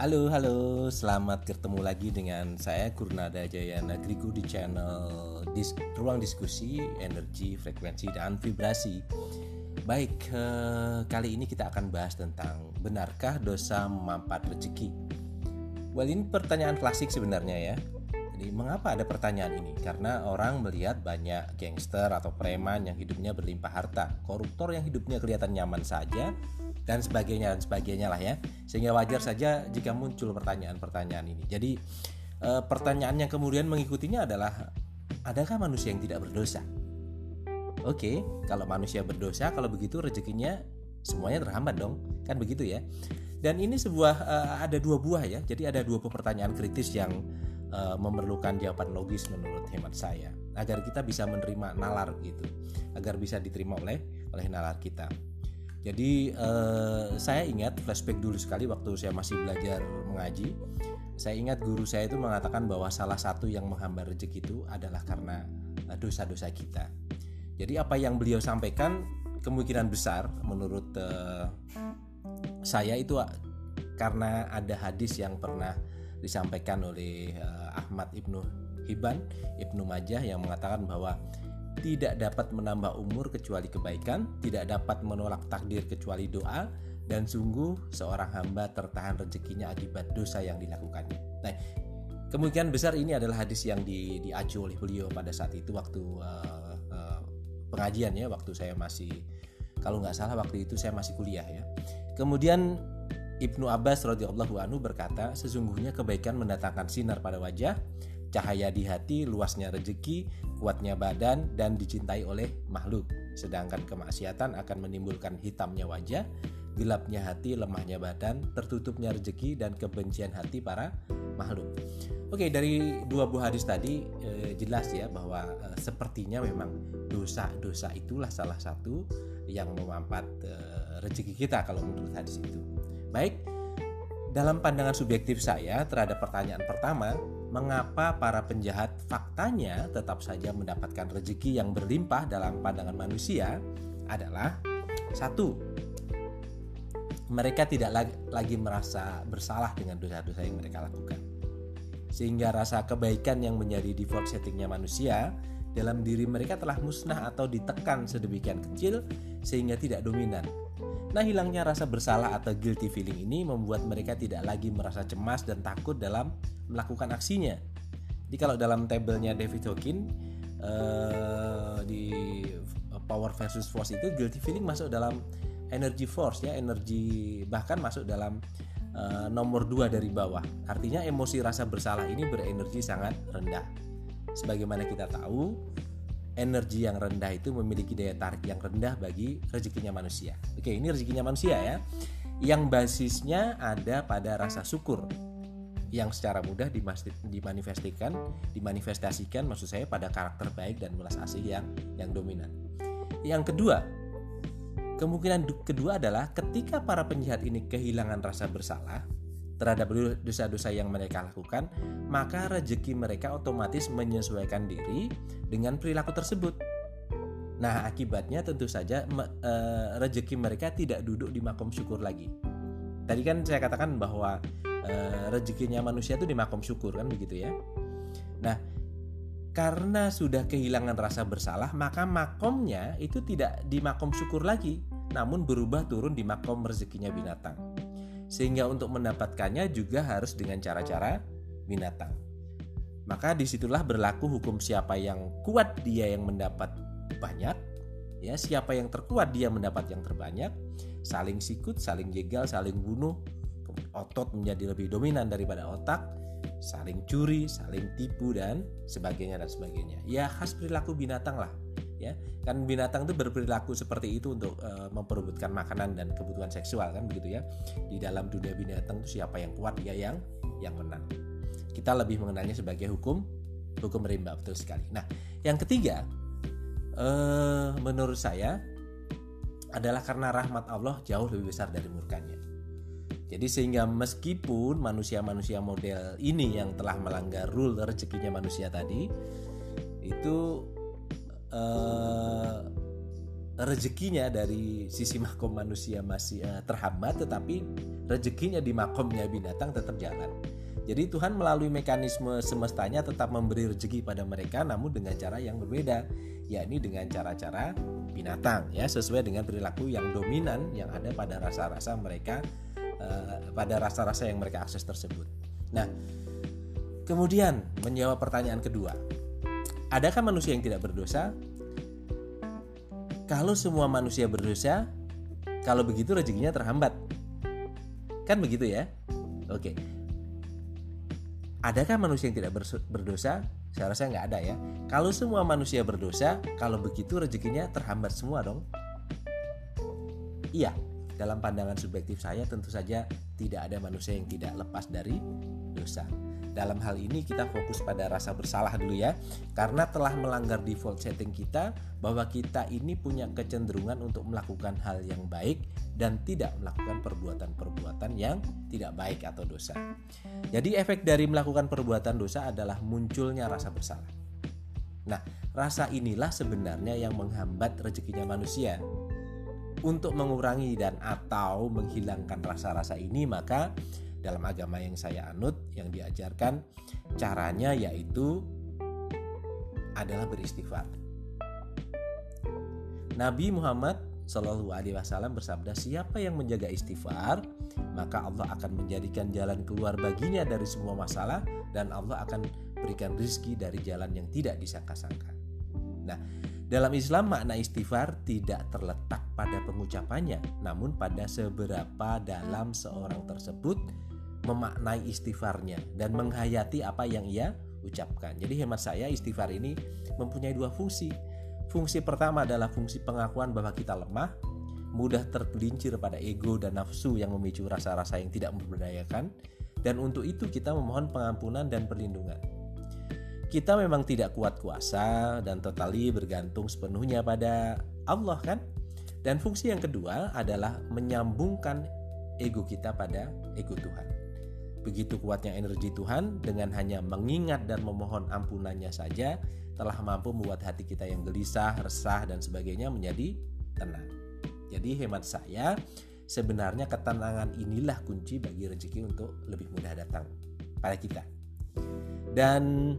Halo, halo, selamat ketemu lagi dengan saya Kurnada Jaya Negriku di channel dis Ruang Diskusi Energi, Frekuensi, dan Vibrasi. Baik, eh, kali ini kita akan bahas tentang benarkah dosa memampat rezeki. Well, ini pertanyaan klasik sebenarnya ya. Jadi, mengapa ada pertanyaan ini? Karena orang melihat banyak gangster atau preman yang hidupnya berlimpah harta, koruptor yang hidupnya kelihatan nyaman saja, dan sebagainya dan sebagainya lah ya. Sehingga wajar saja jika muncul pertanyaan-pertanyaan ini. Jadi e, pertanyaan yang kemudian mengikutinya adalah adakah manusia yang tidak berdosa? Oke kalau manusia berdosa kalau begitu rezekinya semuanya terhambat dong. Kan begitu ya? Dan ini sebuah e, ada dua buah ya. Jadi ada dua pertanyaan kritis yang e, memerlukan jawaban logis menurut hemat saya. Agar kita bisa menerima nalar gitu. Agar bisa diterima oleh oleh nalar kita jadi uh, saya ingat flashback dulu sekali waktu saya masih belajar mengaji. Saya ingat guru saya itu mengatakan bahwa salah satu yang menghambat rezeki itu adalah karena eh, dosa-dosa kita. Jadi apa yang beliau sampaikan kemungkinan besar menurut uh, saya itu karena ada hadis yang pernah disampaikan oleh uh, Ahmad ibnu Hibban ibnu Majah yang mengatakan bahwa tidak dapat menambah umur kecuali kebaikan, tidak dapat menolak takdir kecuali doa, dan sungguh seorang hamba tertahan rezekinya akibat dosa yang dilakukannya. Nah, kemungkinan besar ini adalah hadis yang di, diacu oleh beliau pada saat itu waktu uh, uh, pengajian ya, waktu saya masih kalau nggak salah waktu itu saya masih kuliah ya. Kemudian Ibnu Abbas radhiyallahu anhu berkata, sesungguhnya kebaikan mendatangkan sinar pada wajah, cahaya di hati, luasnya rezeki, kuatnya badan, dan dicintai oleh makhluk. Sedangkan kemaksiatan akan menimbulkan hitamnya wajah, gelapnya hati, lemahnya badan, tertutupnya rezeki, dan kebencian hati para makhluk. Oke, dari dua buah hadis tadi eh, jelas ya bahwa eh, sepertinya memang dosa-dosa itulah salah satu yang memampat eh, rezeki kita kalau menurut hadis itu. Baik, dalam pandangan subjektif saya terhadap pertanyaan pertama, mengapa para penjahat faktanya tetap saja mendapatkan rezeki yang berlimpah dalam pandangan manusia? Adalah satu mereka tidak lagi merasa bersalah dengan dosa-dosa yang mereka lakukan. Sehingga rasa kebaikan yang menjadi default settingnya manusia dalam diri mereka telah musnah atau ditekan sedemikian kecil sehingga tidak dominan Nah, hilangnya rasa bersalah atau guilty feeling ini membuat mereka tidak lagi merasa cemas dan takut dalam melakukan aksinya. Jadi kalau dalam tabelnya David Hawkins uh, di power versus force itu guilty feeling masuk dalam energy force ya, energi bahkan masuk dalam uh, nomor dua dari bawah. Artinya emosi rasa bersalah ini berenergi sangat rendah. Sebagaimana kita tahu, energi yang rendah itu memiliki daya tarik yang rendah bagi rezekinya manusia. Oke, ini rezekinya manusia ya. Yang basisnya ada pada rasa syukur yang secara mudah dimanifestasikan, dimanifestasikan maksud saya pada karakter baik dan belas asih yang yang dominan. Yang kedua, kemungkinan kedua adalah ketika para penjahat ini kehilangan rasa bersalah, terhadap dosa-dosa yang mereka lakukan, maka rezeki mereka otomatis menyesuaikan diri dengan perilaku tersebut. Nah, akibatnya tentu saja e, rezeki mereka tidak duduk di makom syukur lagi. Tadi kan saya katakan bahwa e, rezekinya manusia itu di makom syukur kan begitu ya. Nah, karena sudah kehilangan rasa bersalah, maka makomnya itu tidak di makom syukur lagi, namun berubah turun di makom rezekinya binatang sehingga untuk mendapatkannya juga harus dengan cara-cara binatang. Maka di situlah berlaku hukum siapa yang kuat dia yang mendapat banyak, ya siapa yang terkuat dia mendapat yang terbanyak, saling sikut, saling jegal, saling bunuh, otot menjadi lebih dominan daripada otak, saling curi, saling tipu dan sebagainya dan sebagainya. Ya khas perilaku binatang lah ya. Kan binatang itu berperilaku seperti itu untuk e, memperebutkan makanan dan kebutuhan seksual kan begitu ya. Di dalam dunia binatang itu siapa yang kuat dia yang yang menang. Kita lebih mengenalnya sebagai hukum hukum rimba betul sekali. Nah yang ketiga e, menurut saya adalah karena rahmat Allah jauh lebih besar dari murkanya. Jadi sehingga meskipun manusia-manusia model ini yang telah melanggar rule rezekinya manusia tadi itu uh, rezekinya dari sisi makom manusia masih uh, terhambat tetapi rezekinya di makomnya binatang tetap jalan. Jadi Tuhan melalui mekanisme semestanya tetap memberi rezeki pada mereka namun dengan cara yang berbeda, yakni dengan cara-cara binatang ya sesuai dengan perilaku yang dominan yang ada pada rasa-rasa mereka uh, pada rasa-rasa yang mereka akses tersebut. Nah, kemudian menjawab pertanyaan kedua. Adakah manusia yang tidak berdosa? Kalau semua manusia berdosa, kalau begitu rezekinya terhambat. Kan begitu ya? Oke. Adakah manusia yang tidak berdosa? Saya rasa nggak ada ya. Kalau semua manusia berdosa, kalau begitu rezekinya terhambat semua dong. Iya, dalam pandangan subjektif saya tentu saja tidak ada manusia yang tidak lepas dari dosa. Dalam hal ini kita fokus pada rasa bersalah dulu ya. Karena telah melanggar default setting kita Bahwa kita ini punya kecenderungan untuk melakukan hal yang baik Dan tidak melakukan perbuatan-perbuatan yang tidak baik atau dosa. Jadi efek dari melakukan perbuatan dosa adalah munculnya rasa bersalah. Nah rasa inilah sebenarnya yang menghambat rezekinya manusia. Untuk mengurangi dan atau menghilangkan rasa-rasa ini maka dalam agama yang saya anut yang diajarkan caranya yaitu adalah beristighfar. Nabi Muhammad Shallallahu Alaihi Wasallam bersabda, siapa yang menjaga istighfar, maka Allah akan menjadikan jalan keluar baginya dari semua masalah dan Allah akan berikan rizki dari jalan yang tidak disangka-sangka. Nah, dalam Islam makna istighfar tidak terletak pada pengucapannya, namun pada seberapa dalam seorang tersebut memaknai istighfarnya dan menghayati apa yang ia ucapkan. Jadi hemat saya istighfar ini mempunyai dua fungsi. Fungsi pertama adalah fungsi pengakuan bahwa kita lemah, mudah tergelincir pada ego dan nafsu yang memicu rasa-rasa yang tidak memberdayakan dan untuk itu kita memohon pengampunan dan perlindungan. Kita memang tidak kuat kuasa dan totali bergantung sepenuhnya pada Allah kan? Dan fungsi yang kedua adalah menyambungkan ego kita pada ego Tuhan. Begitu kuatnya energi Tuhan dengan hanya mengingat dan memohon ampunannya saja telah mampu membuat hati kita yang gelisah, resah dan sebagainya menjadi tenang. Jadi hemat saya sebenarnya ketenangan inilah kunci bagi rezeki untuk lebih mudah datang pada kita. Dan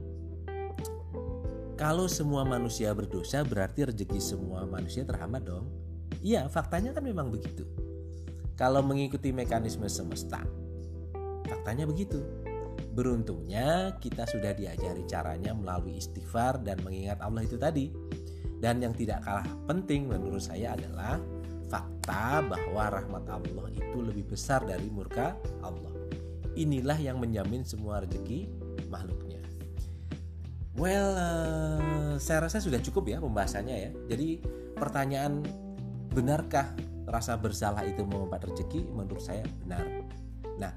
kalau semua manusia berdosa berarti rezeki semua manusia terhambat dong. Iya, faktanya kan memang begitu. Kalau mengikuti mekanisme semesta, Faktanya begitu. Beruntungnya kita sudah diajari caranya melalui istighfar dan mengingat Allah itu tadi. Dan yang tidak kalah penting menurut saya adalah fakta bahwa rahmat Allah itu lebih besar dari murka Allah. Inilah yang menjamin semua rezeki makhluknya. Well, uh, saya rasa sudah cukup ya pembahasannya ya. Jadi pertanyaan benarkah rasa bersalah itu memempat rezeki? Menurut saya benar. Nah,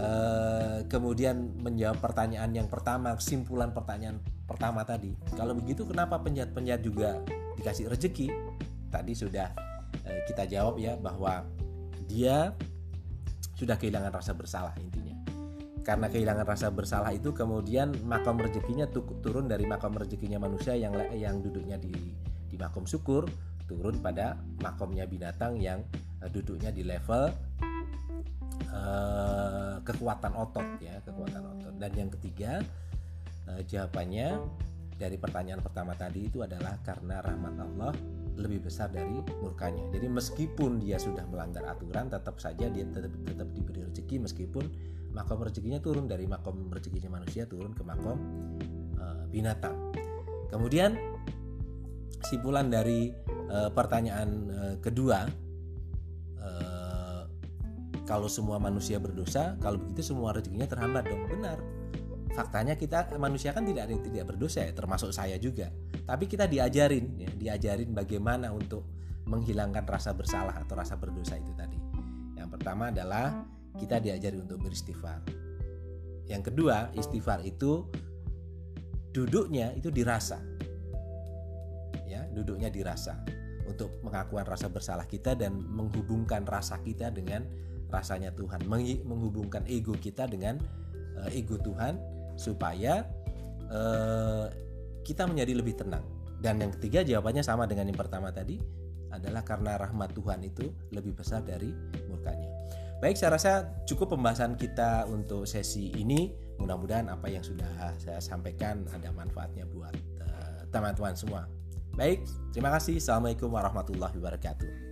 Eh, kemudian menjawab pertanyaan yang pertama, kesimpulan pertanyaan pertama tadi. Kalau begitu kenapa penjahat-penjahat juga dikasih rezeki? Tadi sudah uh, kita jawab ya bahwa dia sudah kehilangan rasa bersalah intinya. Karena kehilangan rasa bersalah itu kemudian makam rezekinya turun dari makam rezekinya manusia yang yang duduknya di di makom syukur turun pada makomnya binatang yang uh, duduknya di level kekuatan otot ya kekuatan otot dan yang ketiga uh, jawabannya dari pertanyaan pertama tadi itu adalah karena rahmat Allah lebih besar dari murkanya. Jadi meskipun dia sudah melanggar aturan, tetap saja dia tetap, tetap diberi rezeki meskipun makom rezekinya turun dari makom rezekinya manusia turun ke makom uh, binatang. Kemudian simpulan dari uh, pertanyaan uh, kedua kalau semua manusia berdosa, kalau begitu semua rezekinya terhambat dong. Benar. Faktanya kita manusia kan tidak tidak berdosa ya, termasuk saya juga. Tapi kita diajarin, ya, diajarin bagaimana untuk menghilangkan rasa bersalah atau rasa berdosa itu tadi. Yang pertama adalah kita diajari untuk beristighfar. Yang kedua, istighfar itu duduknya itu dirasa. Ya, duduknya dirasa untuk mengakuan rasa bersalah kita dan menghubungkan rasa kita dengan rasanya Tuhan menghubungkan ego kita dengan uh, ego Tuhan supaya uh, kita menjadi lebih tenang dan yang ketiga jawabannya sama dengan yang pertama tadi adalah karena rahmat Tuhan itu lebih besar dari murkanya. Baik, saya rasa cukup pembahasan kita untuk sesi ini. Mudah-mudahan apa yang sudah saya sampaikan ada manfaatnya buat teman-teman uh, semua. Baik, terima kasih. Assalamualaikum warahmatullahi wabarakatuh.